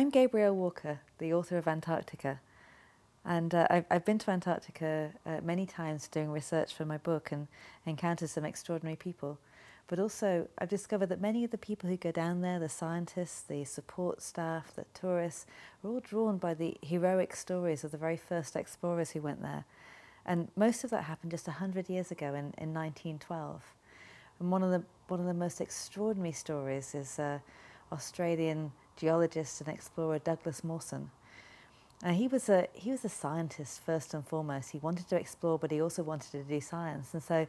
I'm Gabrielle Walker, the author of Antarctica. And uh, I've, I've, been to Antarctica uh, many times doing research for my book and encountered some extraordinary people. But also, I've discovered that many of the people who go down there, the scientists, the support staff, the tourists, are all drawn by the heroic stories of the very first explorers who went there. And most of that happened just 100 years ago in, in 1912. And one of the, one of the most extraordinary stories is uh, Australian geologist and explorer Douglas Mawson. Uh, he was a he was a scientist first and foremost. He wanted to explore, but he also wanted to do science. And so,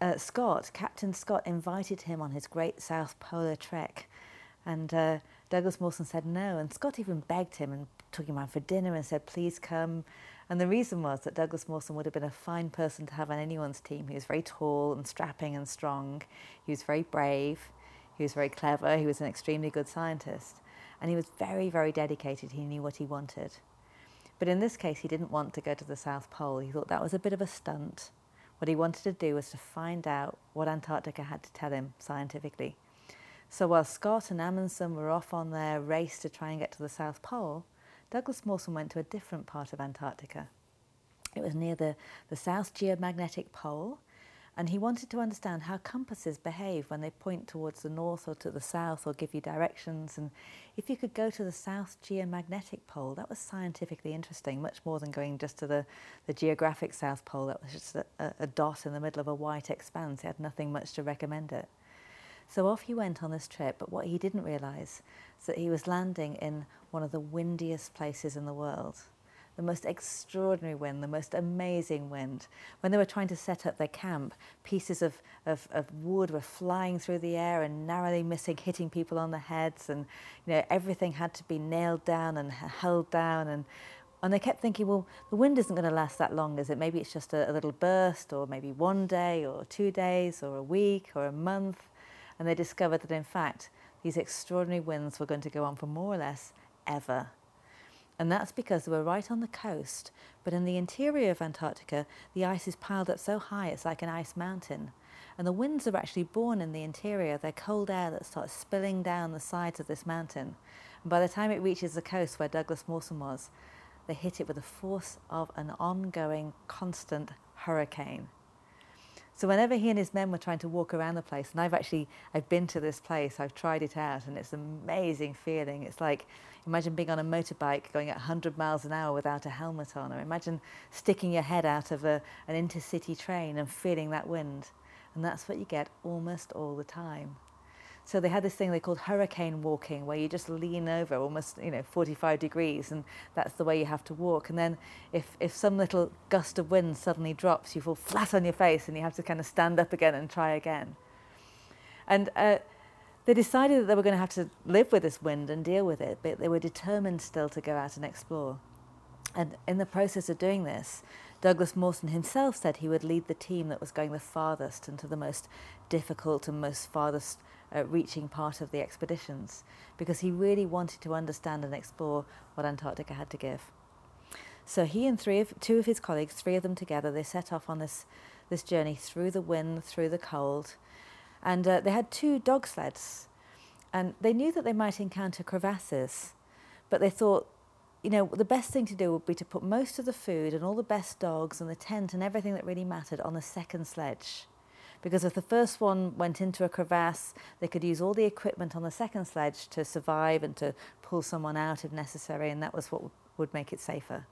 uh, Scott, Captain Scott, invited him on his great South Polar trek, and uh, Douglas Mawson said no. And Scott even begged him and took him out for dinner and said, "Please come." And the reason was that Douglas Mawson would have been a fine person to have on anyone's team. He was very tall and strapping and strong. He was very brave. He was very clever. He was an extremely good scientist. And he was very, very dedicated. He knew what he wanted. But in this case, he didn't want to go to the South Pole. He thought that was a bit of a stunt. What he wanted to do was to find out what Antarctica had to tell him scientifically. So while Scott and Amundsen were off on their race to try and get to the South Pole, Douglas Mawson went to a different part of Antarctica. It was near the, the South Geomagnetic Pole, and he wanted to understand how compasses behave when they point towards the north or to the south or give you directions. And if you could go to the South Geomagnetic Pole, that was scientifically interesting, much more than going just to the, the geographic South Pole. That was just a, a dot in the middle of a white expanse. It had nothing much to recommend it. So off he went on this trip, but what he didn't realise is that he was landing in one of the windiest places in the world the most extraordinary wind, the most amazing wind. When they were trying to set up their camp, pieces of, of, of, wood were flying through the air and narrowly missing, hitting people on the heads, and you know everything had to be nailed down and held down. And and they kept thinking, well, the wind isn't going to last that long, is it? Maybe it's just a, a little burst, or maybe one day, or two days, or a week, or a month. And they discovered that in fact these extraordinary winds were going to go on for more or less ever. And that's because they were right on the coast, but in the interior of Antarctica, the ice is piled up so high it's like an ice mountain. And the winds are actually born in the interior. They're cold air that starts spilling down the sides of this mountain. And by the time it reaches the coast where Douglas Mawson was, they hit it with the force of an ongoing, constant hurricane. So whenever he and his men were trying to walk around the place, and I've actually I've been to this place, I've tried it out, and it's an amazing feeling. It's like imagine being on a motorbike going at 100 miles an hour without a helmet on, or imagine sticking your head out of a, an intercity train and feeling that wind. And that's what you get almost all the time. So they had this thing they called hurricane walking, where you just lean over almost, you know, 45 degrees, and that's the way you have to walk. And then if, if some little gust of wind suddenly drops, you fall flat on your face and you have to kind of stand up again and try again. And uh, they decided that they were going to have to live with this wind and deal with it, but they were determined still to go out and explore. And in the process of doing this, Douglas Mawson himself said he would lead the team that was going the farthest into the most difficult and most farthest uh, reaching part of the expeditions because he really wanted to understand and explore what Antarctica had to give. So he and three of, two of his colleagues, three of them together, they set off on this, this journey through the wind, through the cold, and uh, they had two dog sleds. And they knew that they might encounter crevasses, but they thought, you know, the best thing to do would be to put most of the food and all the best dogs and the tent and everything that really mattered on the second sledge because if the first one went into a crevasse, they could use all the equipment on the second sledge to survive and to pull someone out if necessary, and that was what would make it safer.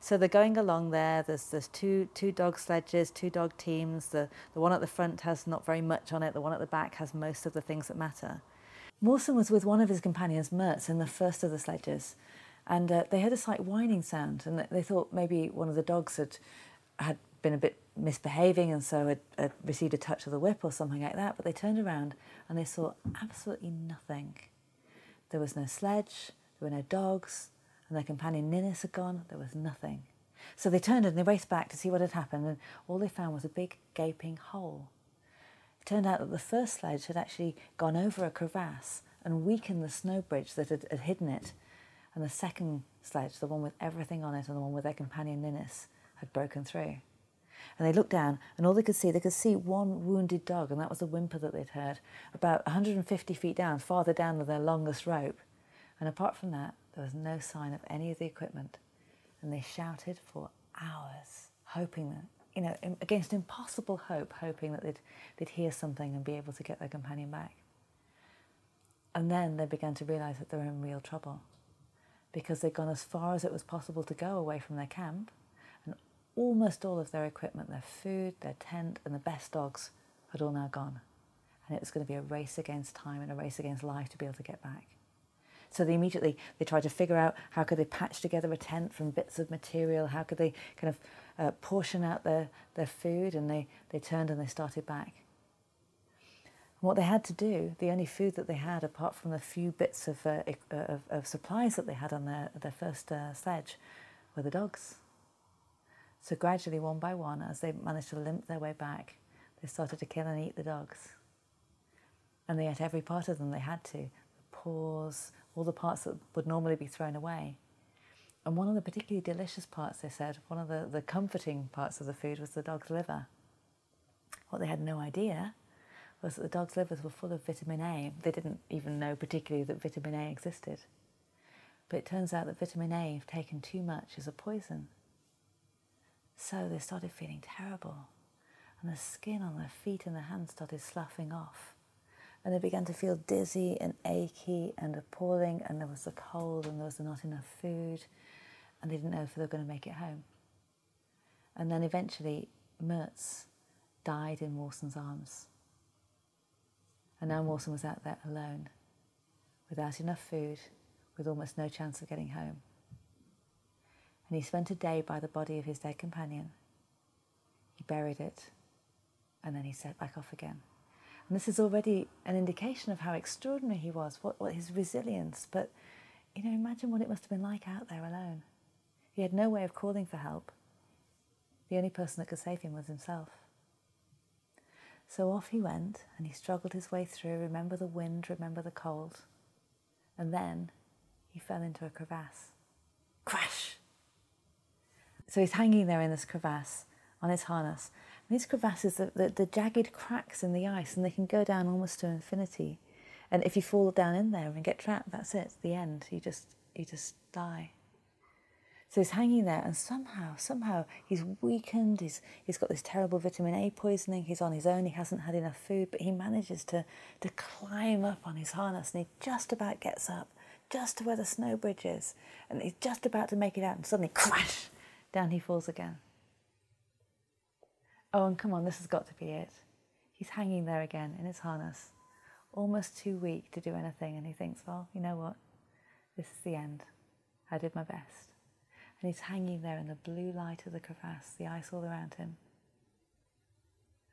So they're going along there. There's there's two two dog sledges, two dog teams. The the one at the front has not very much on it. The one at the back has most of the things that matter. Mawson was with one of his companions, Mertz, in the first of the sledges, and uh, they heard a slight whining sound, and they thought maybe one of the dogs had had been a bit misbehaving and so had, had, received a touch of the whip or something like that. But they turned around and they saw absolutely nothing. There was no sledge, there were no dogs, and their companion Ninnis had gone. There was nothing. So they turned and they raced back to see what had happened, and all they found was a big gaping hole. It turned out that the first sledge had actually gone over a crevasse and weakened the snow bridge that had, had hidden it, and the second sledge, the one with everything on it and the one with their companion Ninnis, had broken through. And they looked down, and all they could see, they could see one wounded dog, and that was the whimper that they'd heard, about 150 feet down, farther down than their longest rope. And apart from that, there was no sign of any of the equipment. And they shouted for hours, hoping that, you know, against impossible hope, hoping that they'd, they'd hear something and be able to get their companion back. And then they began to realize that they were in real trouble because they'd gone as far as it was possible to go away from their camp, and almost all of their equipment, their food, their tent, and the best dogs had all now gone. And it was going to be a race against time and a race against life to be able to get back. So they immediately they tried to figure out how could they patch together a tent from bits of material, how could they kind of uh, portion out their, their food, and they, they turned and they started back. What they had to do, the only food that they had, apart from the few bits of, uh, of, of, supplies that they had on their, their first uh, sledge, were the dogs. So gradually, one by one, as they managed to limp their way back, they started to kill and eat the dogs. And they ate every part of them they had to the paws, all the parts that would normally be thrown away. And one of the particularly delicious parts, they said, one of the, the comforting parts of the food was the dog's liver. What they had no idea was that the dog's livers were full of vitamin A. They didn't even know particularly that vitamin A existed. But it turns out that vitamin A, if taken too much, is a poison. So they started feeling terrible, and the skin on their feet and their hands started sloughing off and they began to feel dizzy and achy and appalling, and there was the cold, and there was not enough food, and they didn't know if they were going to make it home. And then eventually, Mertz died in Mawson's arms. And now Mawson was out there alone, without enough food, with almost no chance of getting home. And he spent a day by the body of his dead companion. He buried it, and then he set back off again. And this is already an indication of how extraordinary he was, what, what his resilience. But, you know, imagine what it must have been like out there alone. He had no way of calling for help. The only person that could save him was himself. So off he went, and he struggled his way through. Remember the wind, remember the cold. And then he fell into a crevasse. Crash! So he's hanging there in this crevasse on his harness, And these crevasses, the, the, the jagged cracks in the ice, and they can go down almost to infinity. And if you fall down in there and get trapped, that's it, the end. You just, you just die. So he's hanging there, and somehow, somehow, he's weakened. He's, he's got this terrible vitamin A poisoning. He's on his own. He hasn't had enough food, but he manages to, to climb up on his harness, and he just about gets up, just to where the snow bridge is, and he's just about to make it out, and suddenly, crash, down he falls again. Oh, and come on, this has got to be it. He's hanging there again in his harness, almost too weak to do anything, and he thinks, well, you know what? This is the end. I did my best. And he's hanging there in the blue light of the crevasse, the ice all around him.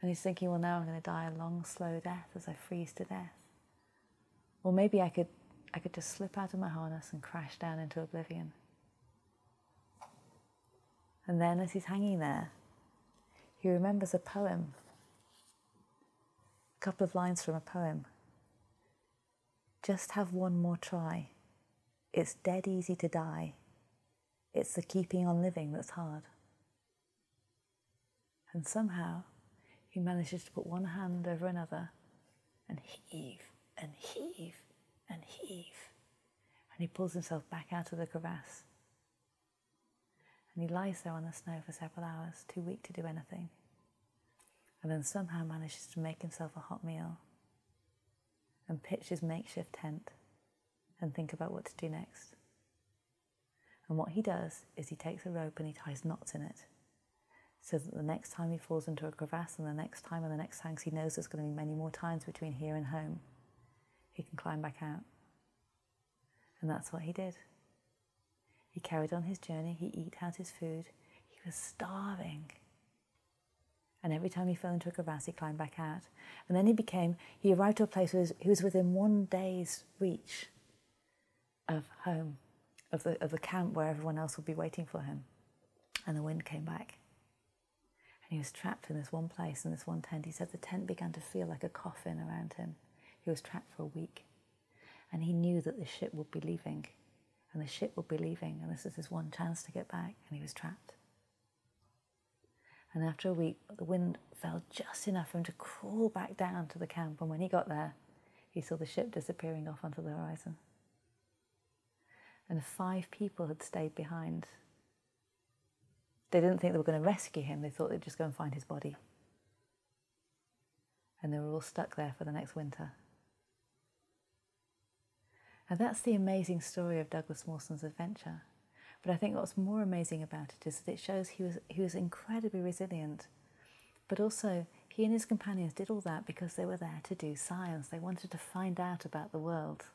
And he's thinking, well, now I'm going to die a long, slow death as I freeze to death. Or maybe I could, I could just slip out of my harness and crash down into oblivion. And then, as he's hanging there, he remembers a poem, a couple of lines from a poem. Just have one more try. It's dead easy to die. It's the keeping on living that's hard. And somehow he manages to put one hand over another and heave and heave and heave. And he pulls himself back out of the crevasse and he lies there on the snow for several hours, too weak to do anything, and then somehow manages to make himself a hot meal and pitch his makeshift tent and think about what to do next. And what he does is he takes a rope and he ties knots in it so that the next time he falls into a crevasse and the next time and the next time he knows there's going to be many more times between here and home, he can climb back out. And that's what he did. He carried on his journey, he ate out his food, he was starving. And every time he fell into a crevasse, he climbed back out. And then he became, he arrived to a place where he was within one day's reach of home, of the, of the camp where everyone else would be waiting for him. And the wind came back. And he was trapped in this one place, in this one tent. He said the tent began to feel like a coffin around him. He was trapped for a week. And he knew that the ship would be leaving and the ship would be leaving, and this is his one chance to get back, and he was trapped. And after a week, the wind fell just enough for him to crawl back down to the camp, and when he got there, he saw the ship disappearing off onto the horizon. And five people had stayed behind. They didn't think they were going to rescue him, they thought they'd just go and find his body. And they were all stuck there for the next winter. And that's the amazing story of Douglas Mawson's adventure. But I think what's more amazing about it is that it shows he was, he was incredibly resilient. But also, he and his companions did all that because they were there to do science. They wanted to find out about the world.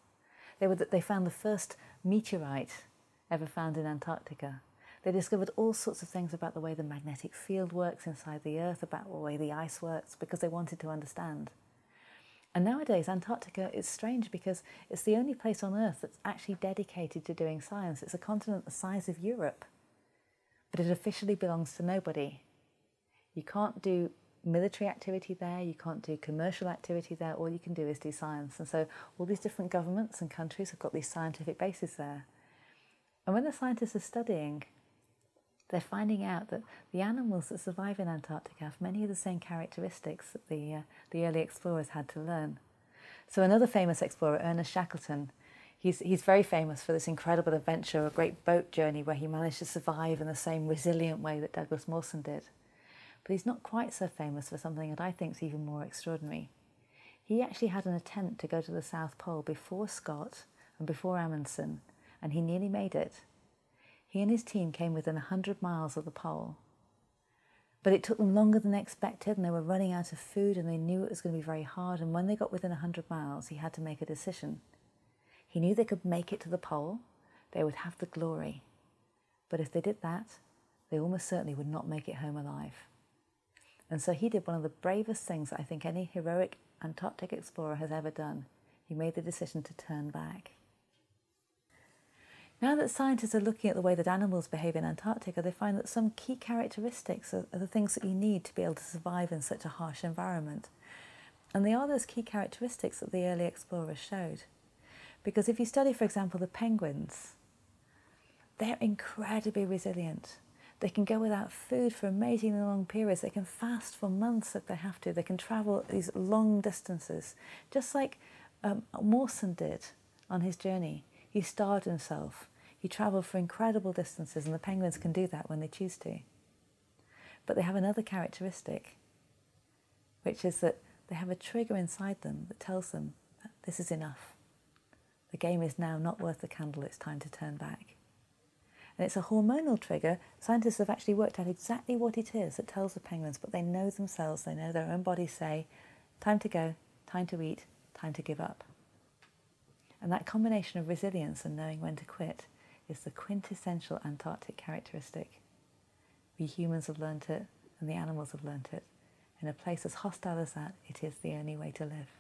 They, were, they found the first meteorite ever found in Antarctica. They discovered all sorts of things about the way the magnetic field works inside the Earth, about the way the ice works, because they wanted to understand. And nowadays, Antarctica is strange because it's the only place on Earth that's actually dedicated to doing science. It's a continent the size of Europe, but it officially belongs to nobody. You can't do military activity there, you can't do commercial activity there, all you can do is do science. And so all these different governments and countries have got these scientific bases there. And when the scientists are studying, they're finding out that the animals that survive in Antarctica have many of the same characteristics that the, uh, the early explorers had to learn. So another famous explorer, Ernest Shackleton, he's, he's very famous for this incredible adventure, a great boat journey where he managed to survive in the same resilient way that Douglas Mawson did. But he's not quite so famous for something that I think is even more extraordinary. He actually had an attempt to go to the South Pole before Scott and before Amundsen, and he nearly made it. He and his team came within 100 miles of the pole. But it took them longer than expected, and they were running out of food, and they knew it was going to be very hard. And when they got within 100 miles, he had to make a decision. He knew they could make it to the pole, they would have the glory. But if they did that, they almost certainly would not make it home alive. And so he did one of the bravest things I think any heroic Antarctic explorer has ever done. He made the decision to turn back. Now that scientists are looking at the way that animals behave in Antarctica, they find that some key characteristics are, are, the things that you need to be able to survive in such a harsh environment. And they are those key characteristics that the early explorers showed. Because if you study, for example, the penguins, they're incredibly resilient. They can go without food for amazingly long periods. They can fast for months if they have to. They can travel these long distances, just like um, Mawson did on his journey. He starved himself He travelled for incredible distances, and the penguins can do that when they choose to. But they have another characteristic, which is that they have a trigger inside them that tells them that this is enough. The game is now not worth the candle, it's time to turn back. And it's a hormonal trigger. Scientists have actually worked out exactly what it is that tells the penguins, but they know themselves, they know their own bodies say, time to go, time to eat, time to give up. And that combination of resilience and knowing when to quit is the quintessential Antarctic characteristic. We humans have learnt it, and the animals have learnt it. In a place as hostile as that, it is the only way to live.